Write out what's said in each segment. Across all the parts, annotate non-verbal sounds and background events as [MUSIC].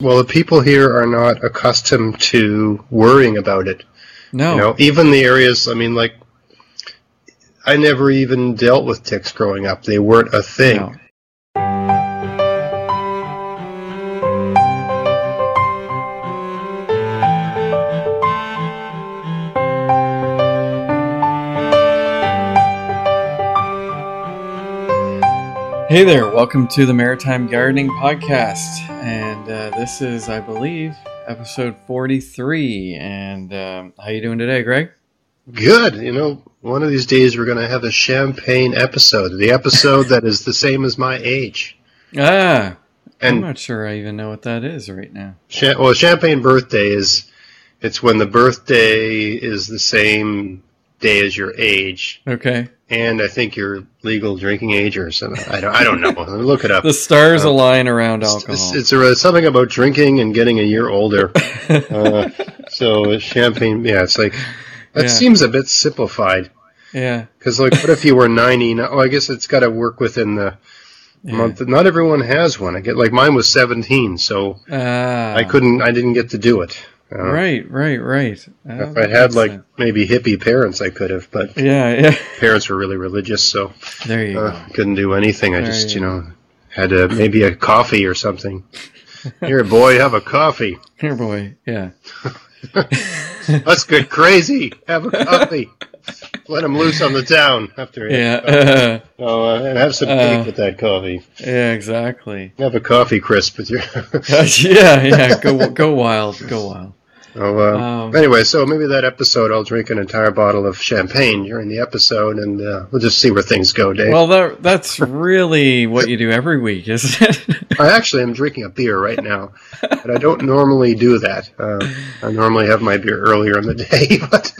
Well, the people here are not accustomed to worrying about it. No. You know, even the areas. I mean, like, I never even dealt with ticks growing up. They weren't a thing. No. Hey there, welcome to the Maritime Gardening Podcast. And uh, this is, I believe, episode 43. And um, how you doing today, Greg? Good. You know, one of these days we're going to have a champagne episode. The episode that is the same as my age. Ah, I'm not sure I even know what that is right now. cha- well, champagne birthday is it's when the birthday is the same day as your age, Okay. and I think your legal drinking age or something. I don't. I don't know. [LAUGHS] Look it up. The stars Uh, align around It's, alcohol. it's, it's something about drinking and getting a year older. [LAUGHS] uh, so champagne, yeah, it's like that Yeah. seems a bit simplified. yeah. Because like, what if you were ninety? Now, oh, I guess it's got to work within the yeah. month. Not everyone has one. I get like mine was seventeen, so Ah, I couldn't. I didn't get to do it. Uh, Right, right, right. Ah, If I had like sense. maybe hippie parents, I could have, but Yeah, yeah. [LAUGHS] parents were really religious, so There you uh, couldn't do anything. I There just, you you know, had a, maybe a coffee or something. [LAUGHS] Here, boy, have a coffee. Here, boy. Yeah. [LAUGHS] Let's get crazy. Have a coffee. Let him loose on the town after. Yeah. Oh, uh, and have some Uh, with that coffee. yeah, exactly. Have a coffee crisp with your. yeah, yeah. Go, go wild. Go wild. Oh, uh, Um, anyway, so maybe that episode I'll drink an entire bottle of champagne during the episode, and uh, we'll just see where things go, Dave. Well, that, that's really what you do every week, isn't it? [LAUGHS] I actually am drinking a beer right now, but I don't normally do that. Uh, I normally have my beer earlier in the day, [LAUGHS] but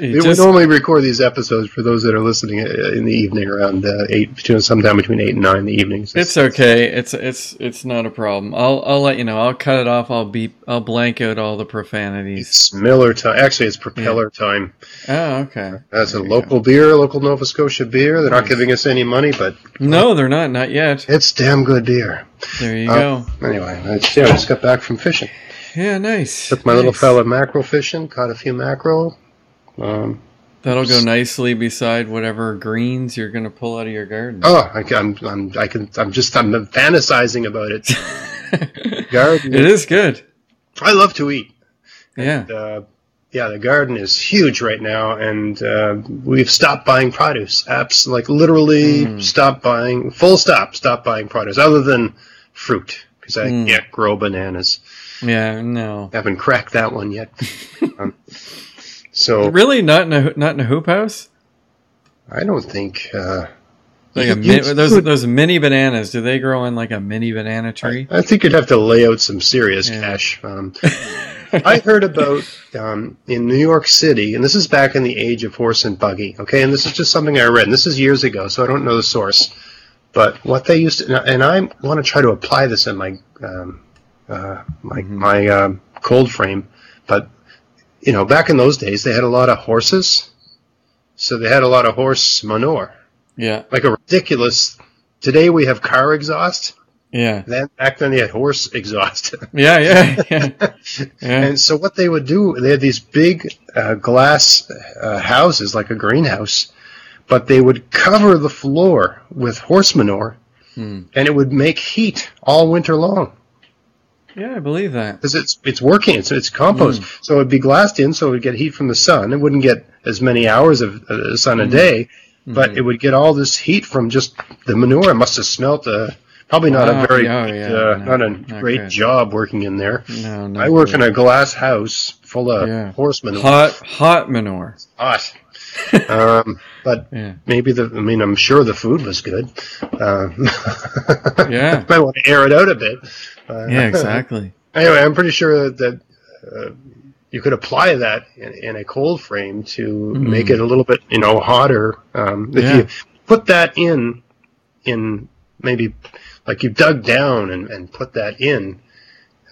we just- normally record these episodes for those that are listening uh, in the evening around uh, eight, between sometime between eight and nine in the evenings. It's okay. It's it's it's not a problem. I'll I'll let you know. I'll cut it off. I'll beep. I'll blank out all the It's Miller time. Actually, it's Propeller time. Oh, okay. That's a There you local beer, local Nova Scotia beer. They're not giving us any money, but No, they're not. Not yet. it's damn good beer. There you Uh, go. Anyway, I just, yeah, I just got back from fishing. Yeah, nice. Took my little fella mackerel fishing, caught a few mackerel. Um, That'll go nicely beside whatever greens you're gonna pull out of your garden. oh, I, can- I'm, I'm, I can, I'm just, I'm fantasizing about it. [LAUGHS] Garden. it is good. I love to eat. Yeah. uh, yeah, the garden is huge right now, and uh, we've stopped buying produce. Apps like literally Mm. stopped buying, full stop, stop buying produce, other than fruit, because I Mm. can't grow bananas. Yeah. No. Haven't cracked that one yet. [LAUGHS] um, so Really, not in a not in a hoop house. I don't think. Uh, Like a mi- you those those mini bananas. Do they grow in like a mini banana tree? I think you'd have to lay out some serious Yeah. cash. Um, [LAUGHS] [LAUGHS] I heard about um, in New York City, and this is back in the age of horse and buggy. Okay, and this is just something I read, and this is years ago, so I don't know the source. But what they used to, and I want to try to apply this in my um, uh, my Mhm. my um, cold frame. But you know, back in those days, they had a lot of horses, so they had a lot of horse manure, yeah. like a ridiculous. Today we have car exhaust. Yeah. Then back then they had horse [LAUGHS] exhaust. Yeah. Yeah. Yeah. [LAUGHS] Yeah. And so what they would do, they had these big uh, glass uh, houses, like a greenhouse, but they would cover the floor with horse manure, Hmm. and it would make heat all winter long Yeah. I believe that. because it's it's working. It's it's compost, so it'd be glassed in, so it would get heat from the sun. It wouldn't get as many hours of uh, sun a day, but Mhm. it would get all this heat from just the manure. It must have smelt uh, probably not Oh, a very good, yeah, uh, no, not a not great good. job working in there. No. No. I work in a glass house full of Yeah. horse manure. hot hot manure. hot. [LAUGHS] um, but Yeah. maybe the, I mean, I'm sure the food was good. Um, [LAUGHS] Yeah. might want to air it out a bit. Uh, Yeah. [LAUGHS] Exactly. Anyway, I'm pretty sure that uh, you could apply that in, in a cold frame to Mhm. make it a little bit, you know, hotter. Um, if Yeah. you put that in, in maybe like you dug down and, and put that in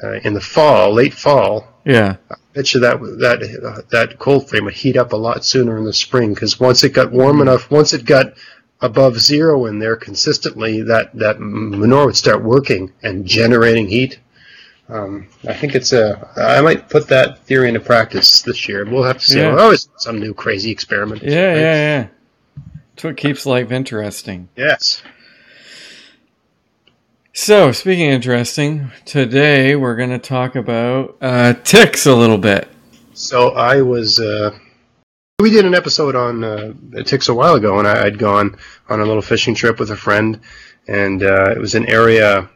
uh, in the fall, late fall, Yeah. bet you that that uh, that cold frame would heat up a lot sooner in the spring because once it got warm enough, once it got above zero in there consistently, that that manure would start working and generating heat. Um, I think it's a. I might put that theory into practice this year. We'll have to see. Yeah. Always some new crazy experiment. Yeah, right? yeah, yeah. It's what keeps life interesting. Yes. So, speaking of interesting, today we're going to talk about uh, ticks a little bit. So I was. Uh, we did an episode on uh, ticks a while ago, and I, I'd gone on a little fishing trip with a friend, and uh, it was an area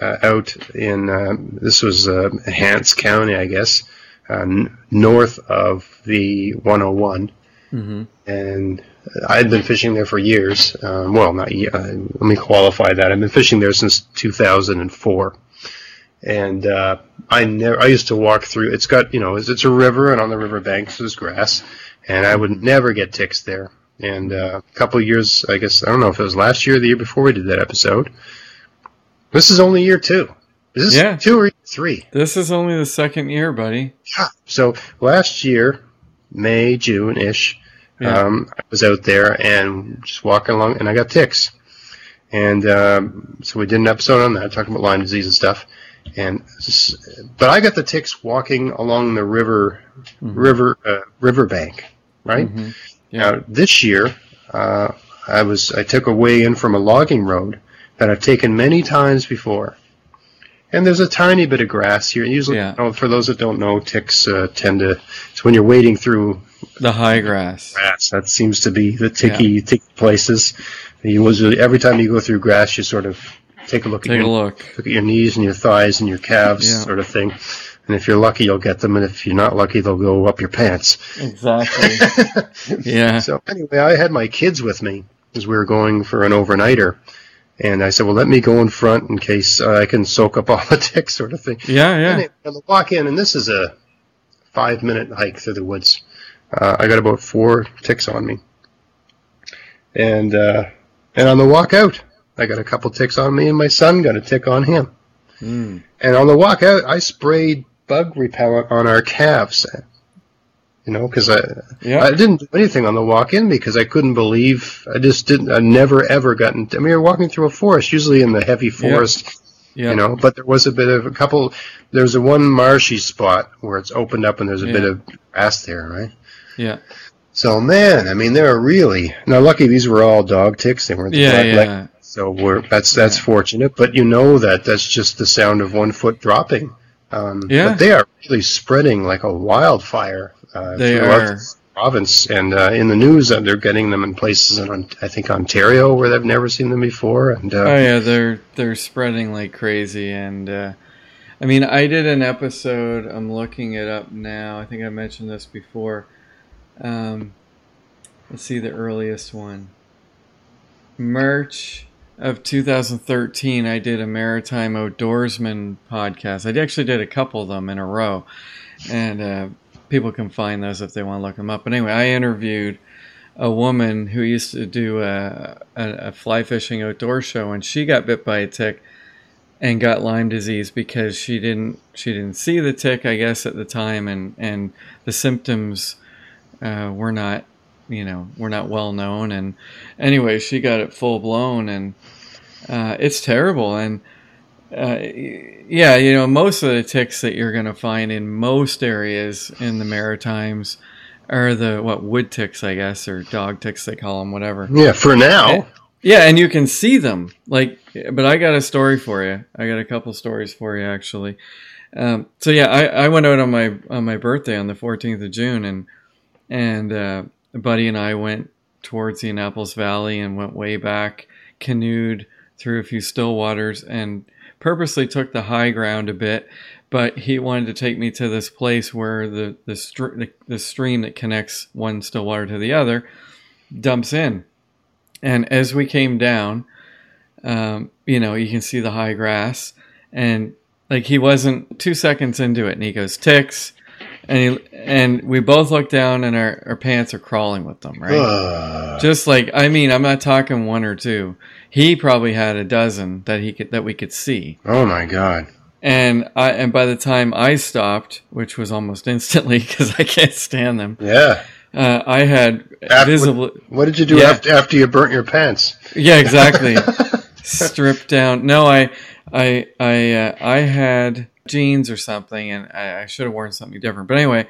uh, out in. Uh, this was uh, Hants County, I guess, uh, n- north of the 101. Mm-hmm. And I had been fishing there for years. Um, well, not uh, let me qualify that. I've been fishing there since 2004, and uh, I never. I used to walk through. It's got you know, it's, it's a river, and on the river banks there's grass, and I would never get ticks there. And uh, a couple of years, I guess I don't know if it was last year or the year before we did that episode. This is only year two. Is this Yeah. two or three? This is only the second year, buddy. Yeah. So last year, May, June ish, Yeah. um, I was out there and just walking along, and I got ticks. And um, so we did an episode on that, talking about Lyme disease and stuff. And s- but I got the ticks walking along the river, Mhm. river, uh, riverbank, right? Mhm. Now this year, uh, I was I took a way in from a logging road that I've taken many times before, and there's a tiny bit of grass here. Usually, Yeah. you know, for those that don't know, ticks uh, tend to. So when you're wading through The high grass. grass, that seems to be the ticky ticky places. You usually every time you go through grass, you sort of take a look at Take your a look. look at your knees and your thighs and your calves, Yeah. sort of thing. And if you're lucky, you'll get them, and if you're not lucky, they'll go up your pants. Exactly. [LAUGHS] yeah. So anyway, I had my kids with me as we were going for an overnighter, and I said, "Well, let me go in front in case uh, I can soak up [LAUGHS] all the ticks, sort of thing." Yeah, yeah. And I walk in, and this is a five-minute hike through the woods. Uh, I got about four ticks on me, and uh, and on the walk out, I got a couple ticks on me, and my son got a tick on him. Mm. And on the walk out, I sprayed bug repellent on our calves. You know, because I Yeah. I didn't do anything on the walk in because I couldn't believe I just didn't. I never ever gotten. I mean, you're walking through a forest, usually in the heavy forest, yeah. you know. But there was a bit of a couple. There's a one marshy spot where it's opened up and there's a bit of grass there, right? Yeah. So man, I mean, they're really now. Lucky these were all dog ticks. They weren't the Yeah, leg yeah. so we're that's that's Yeah. fortunate, but you know that that's just the sound of one foot dropping. Um, Yeah. But they are really spreading like a wildfire uh, They throughout are. the province, and uh, in the news that they're getting them in places in I think Ontario where they've never seen them before, and uh, Oh yeah, they're they're spreading like crazy, and uh, I mean, I did an episode. I'm looking it up now. I think I mentioned this before. Um, let's see the earliest one. March of 2013, I did a maritime outdoorsman podcast. I actually did a couple of them in a row, and uh, people can find those if they want to look them up. But anyway, I interviewed a woman who used to do a, a, a fly fishing outdoor show, and she got bit by a tick and got Lyme disease because she didn't she didn't see the tick, I guess, at the time, and and the symptoms uh, were not you know were not well known. And anyway, she got it full blown, and uh, it's terrible. And uh, yeah, you know, most of the ticks that you're going to find in most areas in the Maritimes are the what wood ticks, I guess, or dog ticks they call them, whatever. yeah, for now, Yeah, and you can see them. Like, but I got a story for you. I got a couple stories for you actually. Um, so yeah, I, I went out on my on my birthday on the 14th of June, and and uh, a buddy and I went towards the Annapolis Valley and went way back, canoed through a few still waters, and purposely took the high ground a bit. But he wanted to take me to this place where the the, str- the, the stream that connects one still water to the other dumps in. And as we came down, um, you know, you can see the high grass, and like he wasn't two seconds into it, and he goes ticks, and he, and we both look down, and our, our pants are crawling with them, right? Uh, Just like I mean, I'm not talking one or two. He probably had a dozen that he could that we could see, oh my god, and I and by the time I stopped, which was almost [LAUGHS] instantly because I can't stand them, yeah. uh, I had After- visible. What did you do Yeah. after after you burnt your pants? Yeah, exactly. [LAUGHS] stripped down. No, I, I, I, uh, I had jeans or something, and I, I should have worn something different. But anyway,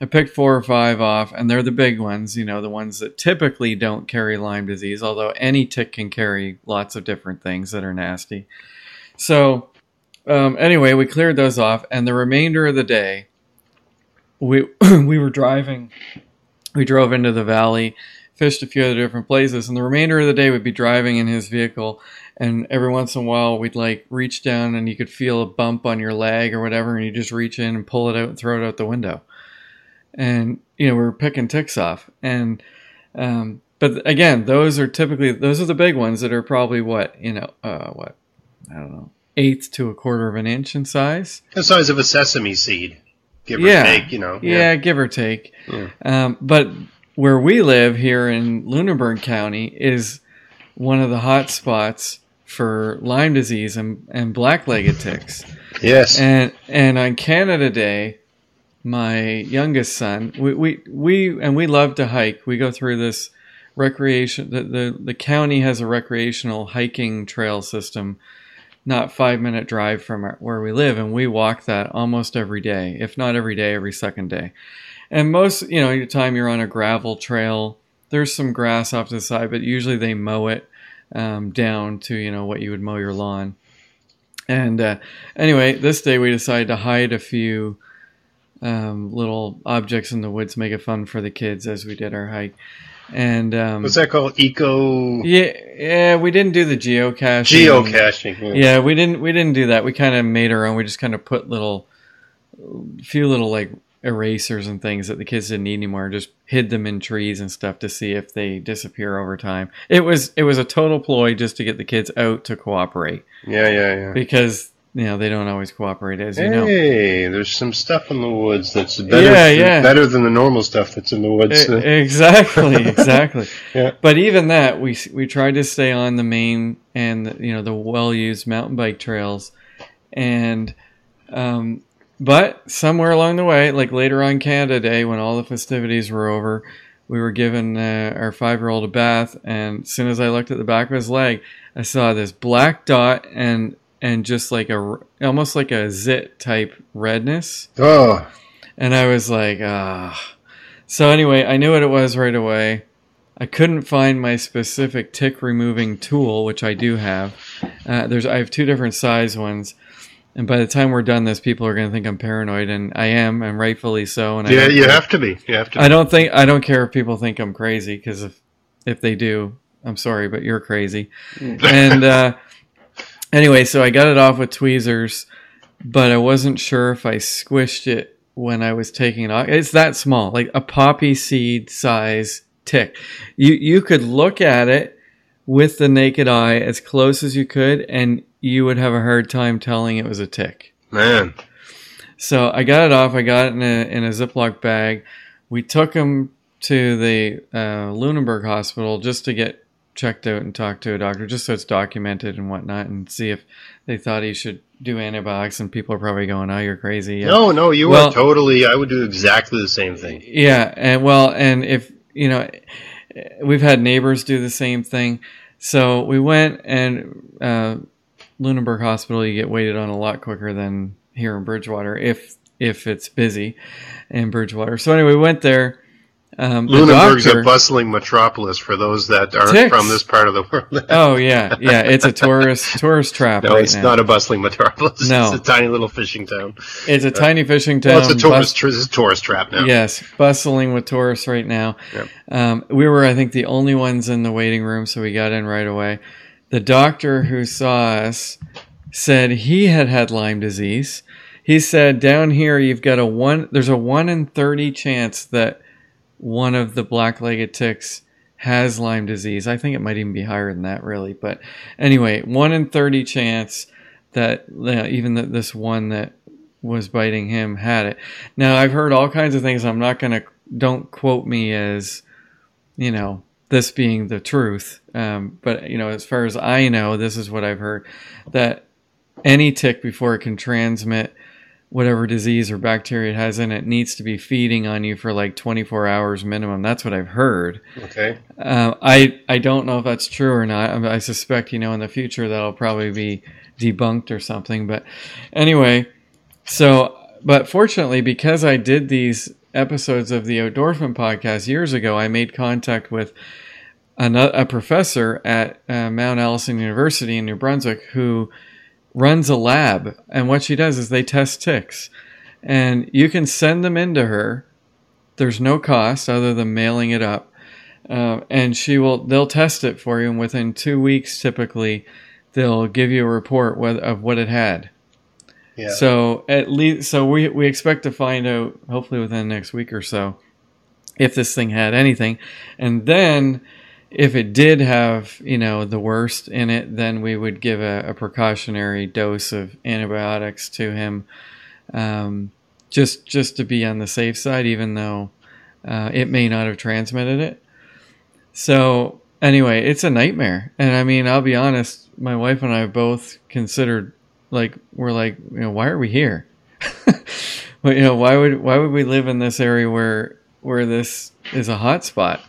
I picked four or five off, and they're the big ones, you know, the ones that typically don't carry Lyme disease, although any tick can carry lots of different things that are nasty. So, um, anyway, we cleared those off, and the remainder of the day, we [CLEARS THROAT] we were driving. We drove into the valley, fished a few other different places, and the remainder of the day we'd be driving in his vehicle. And every once in a while, we'd like reach down, and you could feel a bump on your leg or whatever, and you just reach in and pull it out and throw it out the window. And you know, we are picking ticks off, and um, but again, those are typically those are the big ones that are probably what you know, uh, what I don't know, eighth to a quarter of an inch in size. The size of a sesame seed, give or take, you know. Yeah, give or take. Yeah. Um, but where we live here in Lunenburg County is one of the hot spots for Lyme disease and, and black-legged ticks. Yes. And and on Canada Day, my youngest son, we, we we and we love to hike. We go through this recreation. The the, the county has a recreational hiking trail system, not five minute drive from our, where we live, and we walk that almost every day, if not every day, every second day. And most, you know, your time you're on a gravel trail, there's some grass off to the side, but usually they mow it um, down to you know what you would mow your lawn. And uh, anyway, this day we decided to hide a few um, little objects in the woods, make it fun for the kids as we did our hike. And um, What's that called? Eco yeah, yeah, we didn't do the geocaching. geocaching. Yeah. Yeah, we didn't. We didn't do that. We kind of made our own. We just kind of put little, few little like erasers and things that the kids didn't need anymore. Just hid them in trees and stuff to see if they disappear over time. It was it was a total ploy just to get the kids out to cooperate Yeah, yeah, yeah. because you know they don't always cooperate as you know. Hey, there's some stuff in the woods that's better, Yeah, yeah. better than the normal stuff that's in the woods. E- exactly, [LAUGHS] exactly. Yeah. But even that, we we tried to stay on the main and you know the well used mountain bike trails, and um, but somewhere along the way, like later on Canada Day, when all the festivities were over, we were giving uh, our five year old a bath, and as soon as I looked at the back of his leg, I saw this black dot and and just like a almost like a zit type redness. oh, And I was like, ah. So anyway, I knew what it was right away. I couldn't find my specific tick removing tool, which I do have. Uh, there's I have two different size ones, and by the time we're done this, people are going to think I'm paranoid, and I am, and rightfully so. And yeah, you care- have to be. You have to. I don't think I don't care if people think I'm crazy because if if they do, I'm sorry, but you're crazy. and uh, [LAUGHS] anyway, so I got it off with tweezers, but I wasn't sure if I squished it when I was taking it off. It's that small, like a poppy seed size tick. You you could look at it with the naked eye as close as you could, and you would have a hard time telling it was a tick. Man, So I got it off. I got it in a in a Ziploc bag. We took him to the uh, Lunenburg Hospital just to get checked out and talk to a doctor, just so it's documented and whatnot, and see if they thought he should do antibiotics. And people are probably going, "Oh, you're crazy." Yeah. no, no, you Well- are totally. I would do exactly the same thing. Yeah, and well, and if you know, we've had neighbors do the same thing. So we went and uh, Lunenburg Hospital. You get waited on a lot quicker than here in Bridgewater if if it's busy in Bridgewater. So anyway, we went there. Um, Lunenburg's doctor- a bustling metropolis for those that aren't Ticks. from this part of the world. [LAUGHS] oh yeah, yeah, it's a tourist tourist trap no, right it's now. not a bustling metropolis. [LAUGHS] No. It's a tiny little fishing town. it's a tiny fishing town. Well, it's a bus- tourist. It's a tourist trap now. Yes, bustling with tourists right now. Yep. Um, we were, I think, the only ones in the waiting room, so we got in right away. The doctor who saw us said he had had Lyme disease. He said down here you've got a one. There's a one in thirty chance that one of the black-legged ticks has Lyme disease. I think it might even be higher than that, really. But anyway, one in thirty chance that uh, even that this one that was biting him had it. Now I've heard all kinds of things. I'm not gonna don't quote me as you know this being the truth. Um, but you know, as far as I know, this is what I've heard that any tick before it can transmit whatever disease or bacteria it has in it needs to be feeding on you for like 24 hours minimum. That's what I've heard. Okay. Uh, I I don't know if that's true or not. I, I suspect you know in the future that'll probably be debunked or something. But anyway, So, but fortunately, because I did these episodes of the Outdoorsman podcast years ago, I made contact with a professor at uh, Mount Allison University in New Brunswick who runs a lab. And what she does is they test ticks. And you can send them into her. There's no cost other than mailing it up. Uh, and she will they'll test it for you and within two weeks typically they'll give you a report of what it had So at least, so we we expect to find out hopefully within next week or so if this thing had anything, and then if it did have you know the worst in it, then we would give a, a precautionary dose of antibiotics to him, um, just just to be on the safe side, even though uh, it may not have transmitted it. So anyway, it's a nightmare, and I mean, I'll be honest, my wife and I both considered like we're like you know why are we here? [LAUGHS] But you know why would why would we live in this area where where this is a hot spot?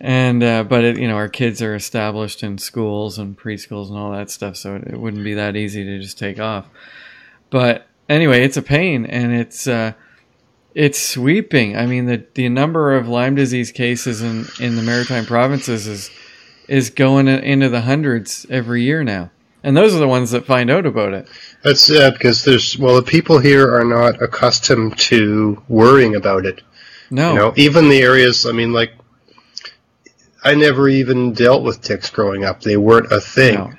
And uh, but it, you know our kids are established in schools and preschools and all that stuff so it, it, wouldn't be that easy to just take off. But anyway it's a pain and it's uh, it's sweeping. I mean the the number of lyme disease cases in in the maritime provinces is is going into the hundreds every year now and those are the ones that find out about it. That's sad because there's well, the people here are not accustomed to worrying about it. No, you know, even the areas. I mean, like, I never even dealt with ticks growing up; they weren't a thing. No.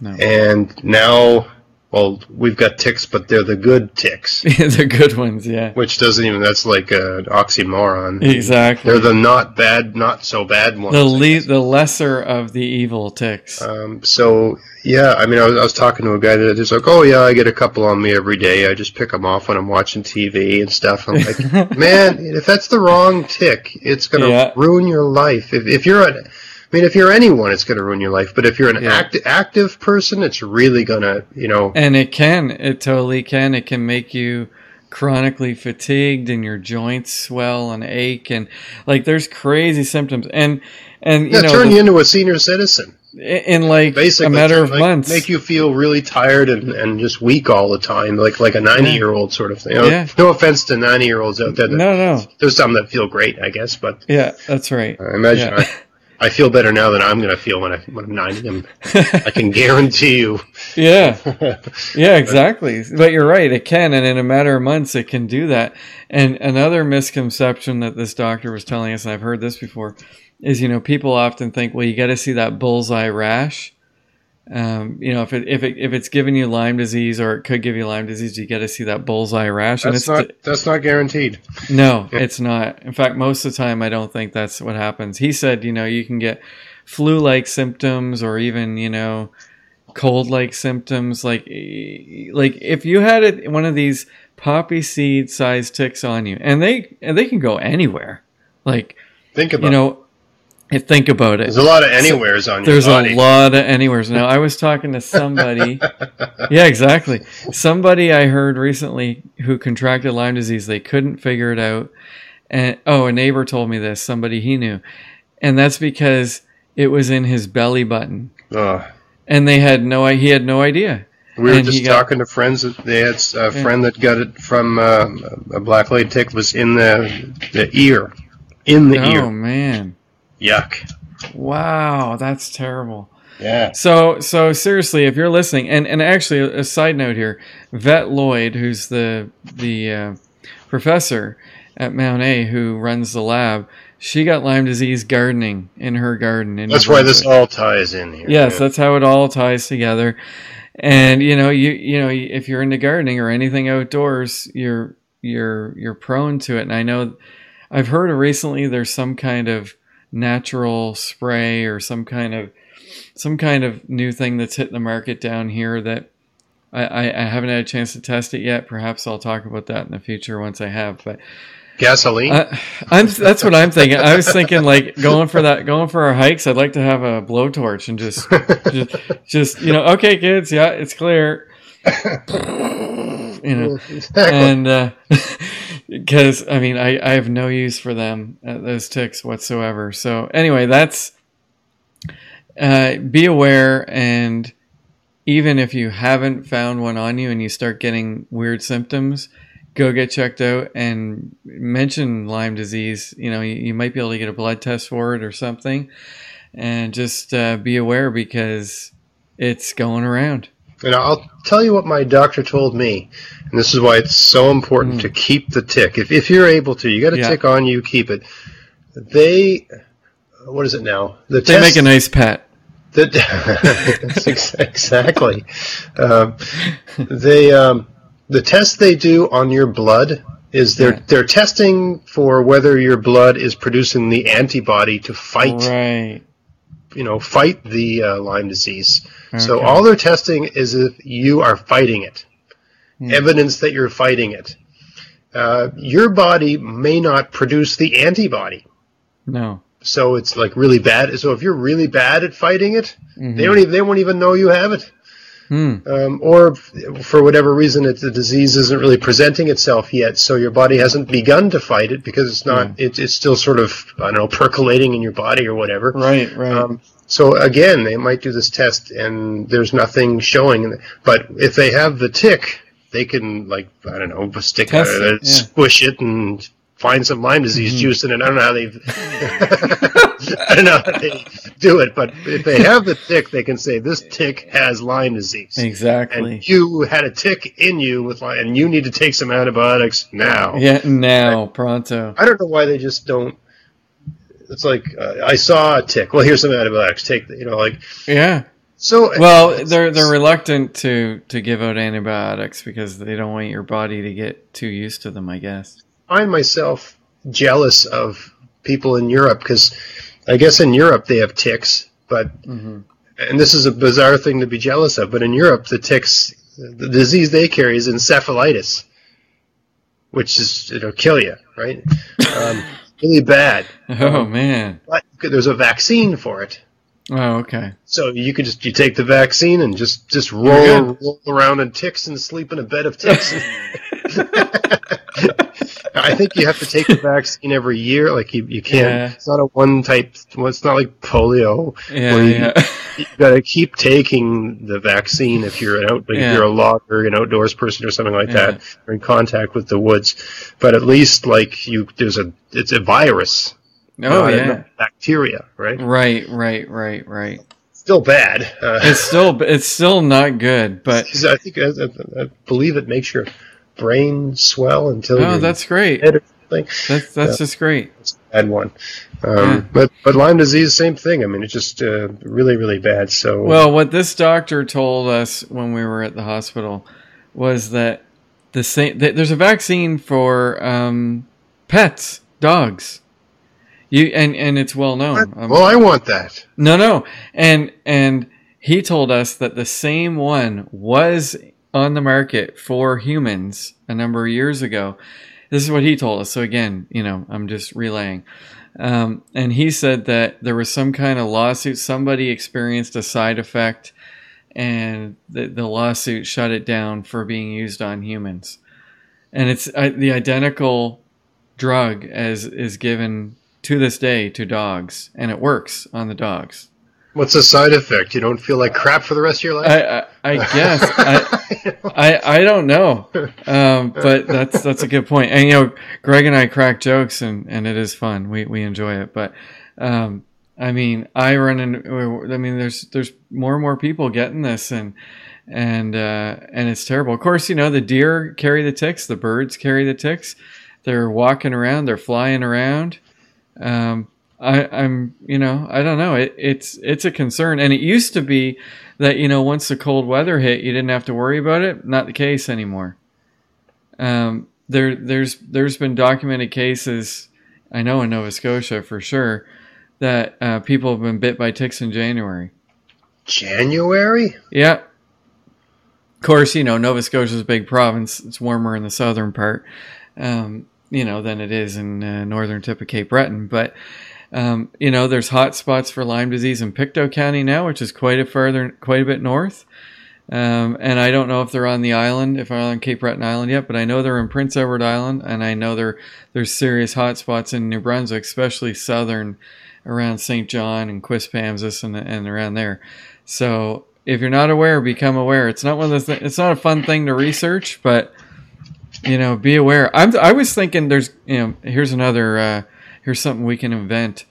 No. And now well, we've got ticks, but they're the good ticks. [LAUGHS] the good ones, yeah. Which doesn't even, that's like an oxymoron. Exactly. They're the not bad, not so bad ones. The, le- the lesser of the evil ticks. Um, so, yeah, I mean, I was, I was talking to a guy that is like, oh, yeah, I get a couple on me every day. I just pick them off when I'm watching TV and stuff. I'm like, [LAUGHS] man, if that's the wrong tick, it's going to yeah. ruin your life. If, if you're a I mean, if you're anyone, it's going to ruin your life. But if you're an yeah. act- active person, it's really going to, you know. And it can. It totally can. It can make you chronically fatigued and your joints swell and ache and like there's crazy symptoms and and you yeah, know turn the, you into a senior citizen in like Basically, a matter of like, months make you feel really tired and, and just weak all the time like like a 90 year old sort of thing you know, yeah. no offense to 90 year olds out there no no there's some that feel great i guess but yeah that's right i imagine yeah. I, I feel better now than I'm going to feel when, I, when I'm 90. I'm, [LAUGHS] I can guarantee you. Yeah. [LAUGHS] Yeah, exactly. But you're right. It can. And in a matter of months, it can do that. And another misconception that this doctor was telling us, and I've heard this before, is, you know, people often think, well, you got to see that bullseye rash um, you know, if it if it if it's giving you Lyme disease or it could give you Lyme disease, you get to see that bullseye rash. That's not that's not guaranteed. No, yeah. it's not. In fact, most of the time, I don't think that's what happens. He said, you know, you can get flu-like symptoms or even you know cold-like symptoms. Like like if you had it, one of these poppy seed sized ticks on you, and they and they can go anywhere. Like think about you know think about it. There's a lot of anywheres so, on There's body. a lot of anywheres. Now, I was talking to somebody. [LAUGHS] yeah, exactly. Somebody I heard recently who contracted Lyme disease. They couldn't figure it out. And oh, a neighbor told me this. Somebody he knew, and that's because it was in his belly button. Ugh. And they had no. He had no idea. We were and just talking got, to friends. That they had a friend that got it from uh, a black leg tick was in the the ear, in the oh, ear. Oh man! Yuck. Wow, that's terrible. Yeah. So so seriously, if you're listening, and and actually a, side note here, Vett Lloyd, who's the the uh, professor at Mount A who runs the lab, she got Lyme disease gardening in her garden. In that's why this all ties in here. Yes, yeah. that's how it all ties together. And you know, you you know, if you're into gardening or anything outdoors, you're you're you're prone to it. And I know I've heard recently there's some kind of natural spray or some kind of some kind of new thing that's hitting the market down here that I, I, haven't had a chance to test it yet. Perhaps I'll talk about that in the future once I have. But gasoline. Uh, I'm that's what I'm thinking. I was thinking like going for that, going for our hikes. I'd like to have a blowtorch and just, just, just you know, okay, kids, yeah, it's clear. [LAUGHS] you know, and uh, [LAUGHS] because I mean I, I have no use for them uh, those ticks whatsoever. So anyway, that's uh, be aware and even if you haven't found one on you and you start getting weird symptoms, go get checked out and mention Lyme disease. You know, you, you might be able to get a blood test for it or something, and just uh, be aware because it's going around. And I'll tell you what my doctor told me, and this is why it's so important Mm. to keep the tick. If, if you're able to, you got a Yeah. tick on you, keep it. They, what is it now? The They test, make a nice pet. the, [LAUGHS] exactly. Um, they, um, the test they do on your blood is they're Yeah. they're testing for whether your blood is producing the antibody to fight Right. you know fight the uh, Lyme disease. So all they're testing is if you are fighting it, Hmm. evidence that you're fighting it. Uh, your body may not produce the antibody, No. so it's like really bad. So if you're really bad at fighting it, Mhm. they don't even they won't even know you have it. Hmm. Um, or for whatever reason, it, the disease isn't really presenting itself yet, so your body hasn't begun to fight it because it's not. It, it's still sort of I don't know percolating in your body or whatever. Right. Right. Um, so again, they might do this test and there's nothing showing. But if they have the tick, they can like I don't know, stick Test it, it, yeah. Mm-hmm. squish it, and find some Lyme disease juice in it. I don't know how they. [LAUGHS] I don't know how they do it, but if they have the tick, they can say this tick has Lyme disease. exactly. And you had a tick in you with Lyme, and you need to take some antibiotics now. Yeah. Now, pronto. I don't know why they just don't. It's like uh, I saw a tick. Well, here's some antibiotics. Take the, you know like Yeah. so. Well, they're they're reluctant to to give out antibiotics because they don't want your body to get too used to them. I guess. I myself jealous of people in Europe because I guess in Europe they have ticks, but hmm and this is a bizarre thing to be jealous of. But in Europe, the ticks, the disease they carry is encephalitis, which is it'll kill you, right? Um, [LAUGHS] really bad. [LAUGHS] Oh man. But there's a vaccine for it. Oh okay. So you could just you take the vaccine and just just roll, roll around in ticks and sleep in a bed of ticks. [LAUGHS] I think you have to take the vaccine every year. Like you, you can't. Yeah. It's not a one type. Well, it's not like polio. Yeah. Well, you- yeah. You got to keep taking the vaccine if you're an out, like Yeah. if you're a logger, an outdoors person, or something like Yeah. that, or in contact with the woods. But at least like you, there's a it's a virus, oh yeah. bacteria, right? Right. Right. Right. Right. Still bad. Uh, It's still it's still not good, but [LAUGHS] I think I, I, believe it makes your brain swell until oh, that's great. Something. That's that's just great. Bad one. Um, Yeah. But but Lyme disease, same thing. I mean, it's just uh, really really bad. So Well, what this doctor told us when we were at the hospital was that the same that there's a vaccine for um, pets, dogs. You and and it's well known. Um, well, I want that. no, no, and and he told us that the same one was on the market for humans a number of years ago. This is what he told us. So again, you know, I'm just relaying. Um, and he said that there was some kind of lawsuit. Somebody experienced a side effect, and the, the lawsuit shut it down for being used on humans. And it's uh, the identical drug as is given to this day to dogs, and it works on the dogs. What's the side effect? You don't feel like crap for the rest of your life. I, I, I guess I, I, I don't know, um, but that's that's a good point. And you know, Greg and I crack jokes, and, and it is fun. We we enjoy it. But um, I mean, I run in. I mean, there's there's more and more people getting this, and and uh, and it's terrible. Of course, you know the deer carry the ticks, the birds carry the ticks. They're walking around, they're flying around. Um, I, I'm, you know, I don't know. It, it's it's a concern, and it used to be that you know once the cold weather hit, you didn't have to worry about it. Not the case anymore. Um, there, there's there's been documented cases. I know in Nova Scotia for sure that uh, people have been bit by ticks in January. January? Yeah. Of course, you know Nova Scotia is a big province. It's warmer in the southern part, um, you know, than it is in uh, northern tip of Cape Breton. But um, you know, there's hot spots for Lyme disease in Pictou County now, which is quite a further, quite a bit north. Um, and I don't know if they're on the island, if they're on Cape Breton Island yet, but I know they're in Prince Edward Island, and I know there there's serious hot spots in New Brunswick, especially southern, around Saint John and Quispamsis and and around there. So if you're not aware, become aware. It's not one of those. Th- it's not a fun thing to research, but you know, be aware. I'm. I was thinking there's. You know, here's another. Uh, here's something we can invent.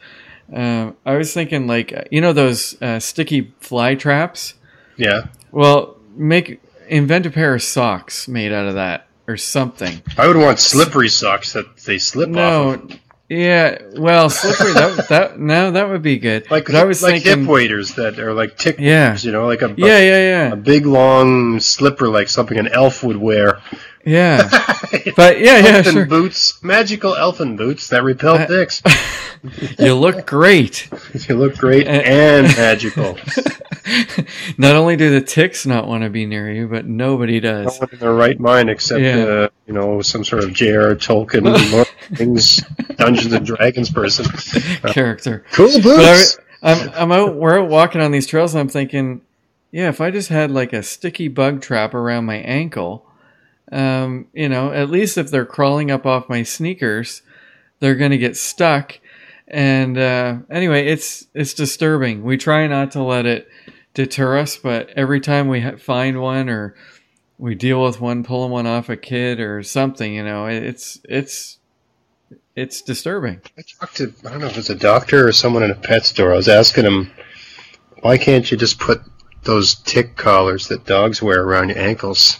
Uh, I was thinking like you know those uh, sticky fly traps. Yeah. Well, make invent a pair of socks made out of that or something. I would want slippery socks that they slip No, off. Of. yeah, well, slippery. that that no, that would be good. Like But I was like thinking, hip waders that are like tick. Yeah. waders, You know, like a yeah, yeah, yeah. a big long slipper like something an elf would wear. Yeah. [LAUGHS] But yeah, yeah, elfin sure. boots, magical elfin boots that repel I- dicks. [LAUGHS] You look great. [LAUGHS] you look great Uh, and magical. not only do the ticks not want to be near you, but nobody does. No one in their right mind except Yeah. uh, you know some sort of J.R. Tolkien, Lord of the Rings, Dungeons and Dragons person. Character. Cool But I, boots. I'm I'm out. We're out walking on these trails, and I'm thinking, yeah, if I just had like a sticky bug trap around my ankle, um, you know, at least if they're crawling up off my sneakers, they're gonna get stuck. And uh, anyway, it's it's disturbing. We try not to let it deter us, but every time we find one or we deal with one pulling one off a kid or something, you know, it's it's it's disturbing. I talked to I don't know if it was a doctor or someone in a pet store. I was asking him, why can't you just put those tick collars that dogs wear around your ankles?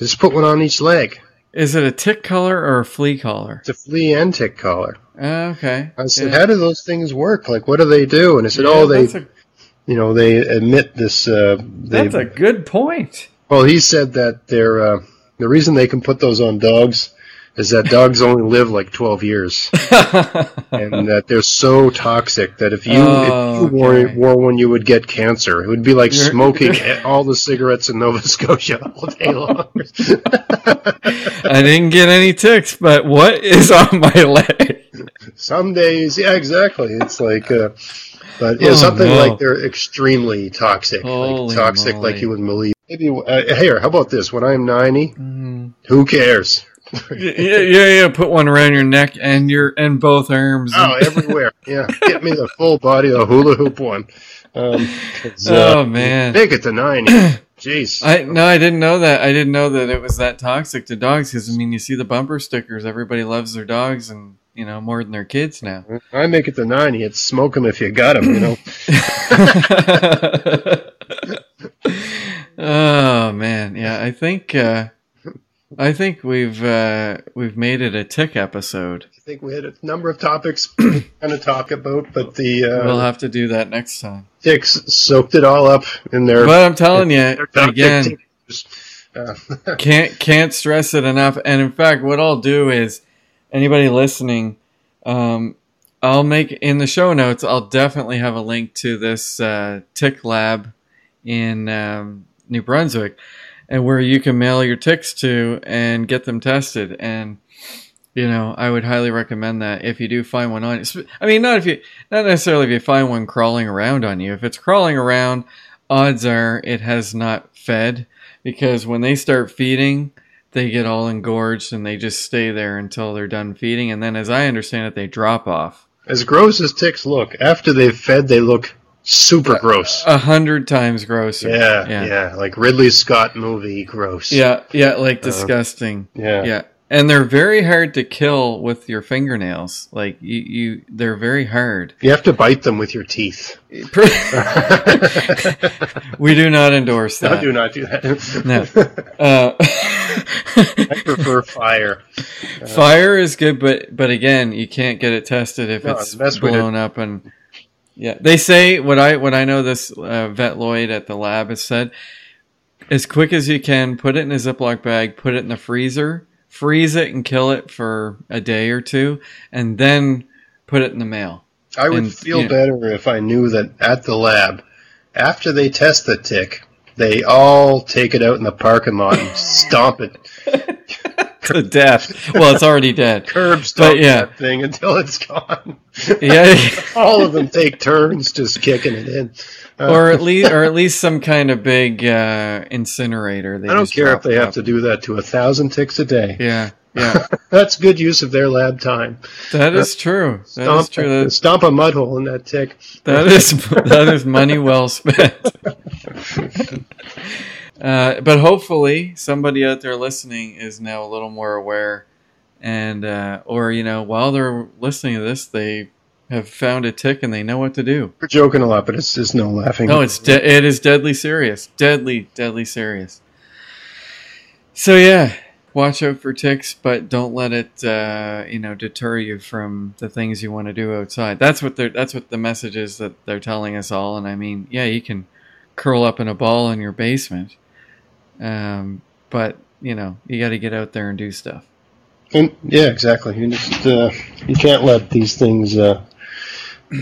Just put one on each leg. Is it a tick collar or a flea collar? It's a flea and tick collar. Uh, okay. I said, Yeah. how do those things work? Like, what do they do? And I said, Yeah, oh, they, a, you know, they emit this. Uh, they, that's a good point. well, he said that they're uh, the reason they can put those on dogs is that dogs only live like 12 years, [LAUGHS] and that they're so toxic that if you, Oh, if you wore, okay. wore one, you would get cancer. It would be like You're- smoking [LAUGHS] all the cigarettes in Nova Scotia [LAUGHS] all day long. I didn't get any ticks, but what is on my leg? Some days, yeah, exactly. It's like, uh, but yeah, Oh, something no. like they're extremely toxic, like toxic, moly. like you wouldn't believe. Maybe uh, here, how about this? When I'm 90, Mm. who cares? [LAUGHS] Yeah, yeah, yeah. Put one around your neck and your and both arms. Oh, everywhere. [LAUGHS] Yeah, get me the full body, the hula hoop one. Um, uh, Oh, man. make it to 90. Jeez. I no, I didn't know that. I didn't know that it was that toxic to dogs. Because I mean, you see the bumper stickers. Everybody loves their dogs, and you know more than their kids now. I make it to 90. smoke them if you got them. you know. [LAUGHS] oh man, yeah. I think uh, I think we've uh, we've made it a tick episode. I think we had a number of topics [CLEARS THROAT] kind of talk about, but the uh, We'll have to do that next time. ticks soaked it all up in there. But I'm telling you again. Uh, [LAUGHS] can't can't stress it enough. And in fact, what I'll do is anybody listening, um, I'll make in the show notes. I'll definitely have a link to this uh, tick lab in um, New Brunswick, and where you can mail your ticks to and get them tested. And you know, I would highly recommend that if you do find one on. I mean, not if you, not necessarily if you find one crawling around on you. If it's crawling around, odds are it has not fed because when they start feeding, they get all engorged and they just stay there until they're done feeding. And then, as I understand it, they drop off as gross as ticks look, after they've fed, they look super gross. a hundred times grosser. Yeah, yeah, yeah, like Ridley Scott movie gross. yeah, yeah, like disgusting. yeah. Yeah. And they're very hard to kill with your fingernails. Like you, you they're very hard. You have to bite them with your teeth. [LAUGHS] we do not endorse No, that. do not do that. No. [LAUGHS] Uh, I prefer fire. fire is good, but but again, you can't get it tested if No, it's blown up and yeah. They say what I what I know this uh, Vett Lloyd at the lab has said. As quick as you can, put it in a Ziploc bag, put it in the freezer, freeze it and kill it for a day or two, and then put it in the mail. I would And, feel yeah. better if I knew that at the lab, after they test the tick, they all take it out in the parking lot and stomp it, [LAUGHS] [LAUGHS] to death. Well, it's already dead. [LAUGHS] curb stomp yeah. that thing until it's gone. [LAUGHS] Yeah. all of them take turns just kicking it in. Uh, or at least, or at least some kind of big uh, incinerator. They I don't care if they have up. to do that to a thousand ticks a day. Yeah, Yeah, That's good use of their lab time. that is true. That Stomp, is true. That, stomp a mud hole in that tick. that is that is money well spent. Uh, but hopefully, somebody out there listening is now a little more aware, and uh, or you know, while they're listening to this, they have found a tick and they know what to do. We're joking a lot, but it's just no laughing. No, it's de- it is deadly serious, deadly, deadly serious. So yeah, watch out for ticks, but don't let it uh, you know deter you from the things you want to do outside. That's what they're that's what the message is that they're telling us all. And I mean, yeah, you can curl up in a ball in your basement, um, but you know you got to get out there and do stuff. And, yeah, exactly. You just uh, you can't let these things uh,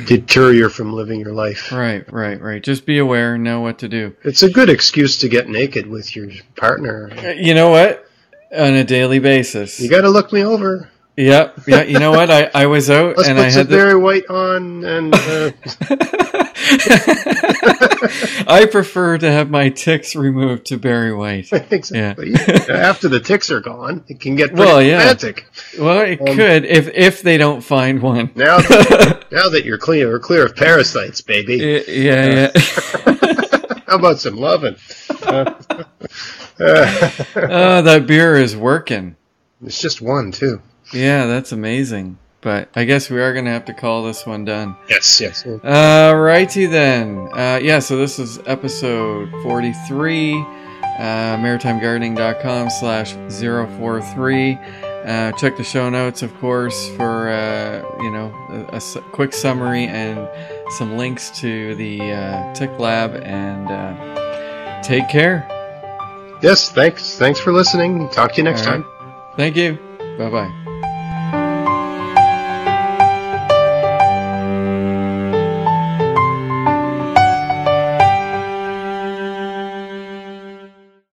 deter you from living your life. Right, right, right. Just be aware and know what to do. It's a good excuse to get naked with your partner. Uh, You know what? On a daily basis. You got to look me over. Yep. Yeah. You know what? I, I was out Let's and I had the, Barry White on, and uh, [LAUGHS] I prefer to have my ticks removed to Barry White. exactly. After the ticks are gone, it can get Well, yeah. romantic. Well, it Um, could if if they don't find one. Now, [LAUGHS] now that you're clear, we're clear of parasites, baby. Yeah, yeah. [LAUGHS] How about some loving? Uh, oh, that beer is working. it's just one, too. Yeah, that's amazing. But I guess we are gonna have to call this one done. Yes, yes. Alrighty then. Uh, yeah, so this is episode 43, uh, maritimegardening.com slash 043. Uh, check the show notes, of course, for, uh, you know, a, a s- quick summary and some links to the uh, Tick Lab. And uh, take care. Yes, thanks. Thanks for listening. Talk to you next All right. time. Thank you. Bye-bye.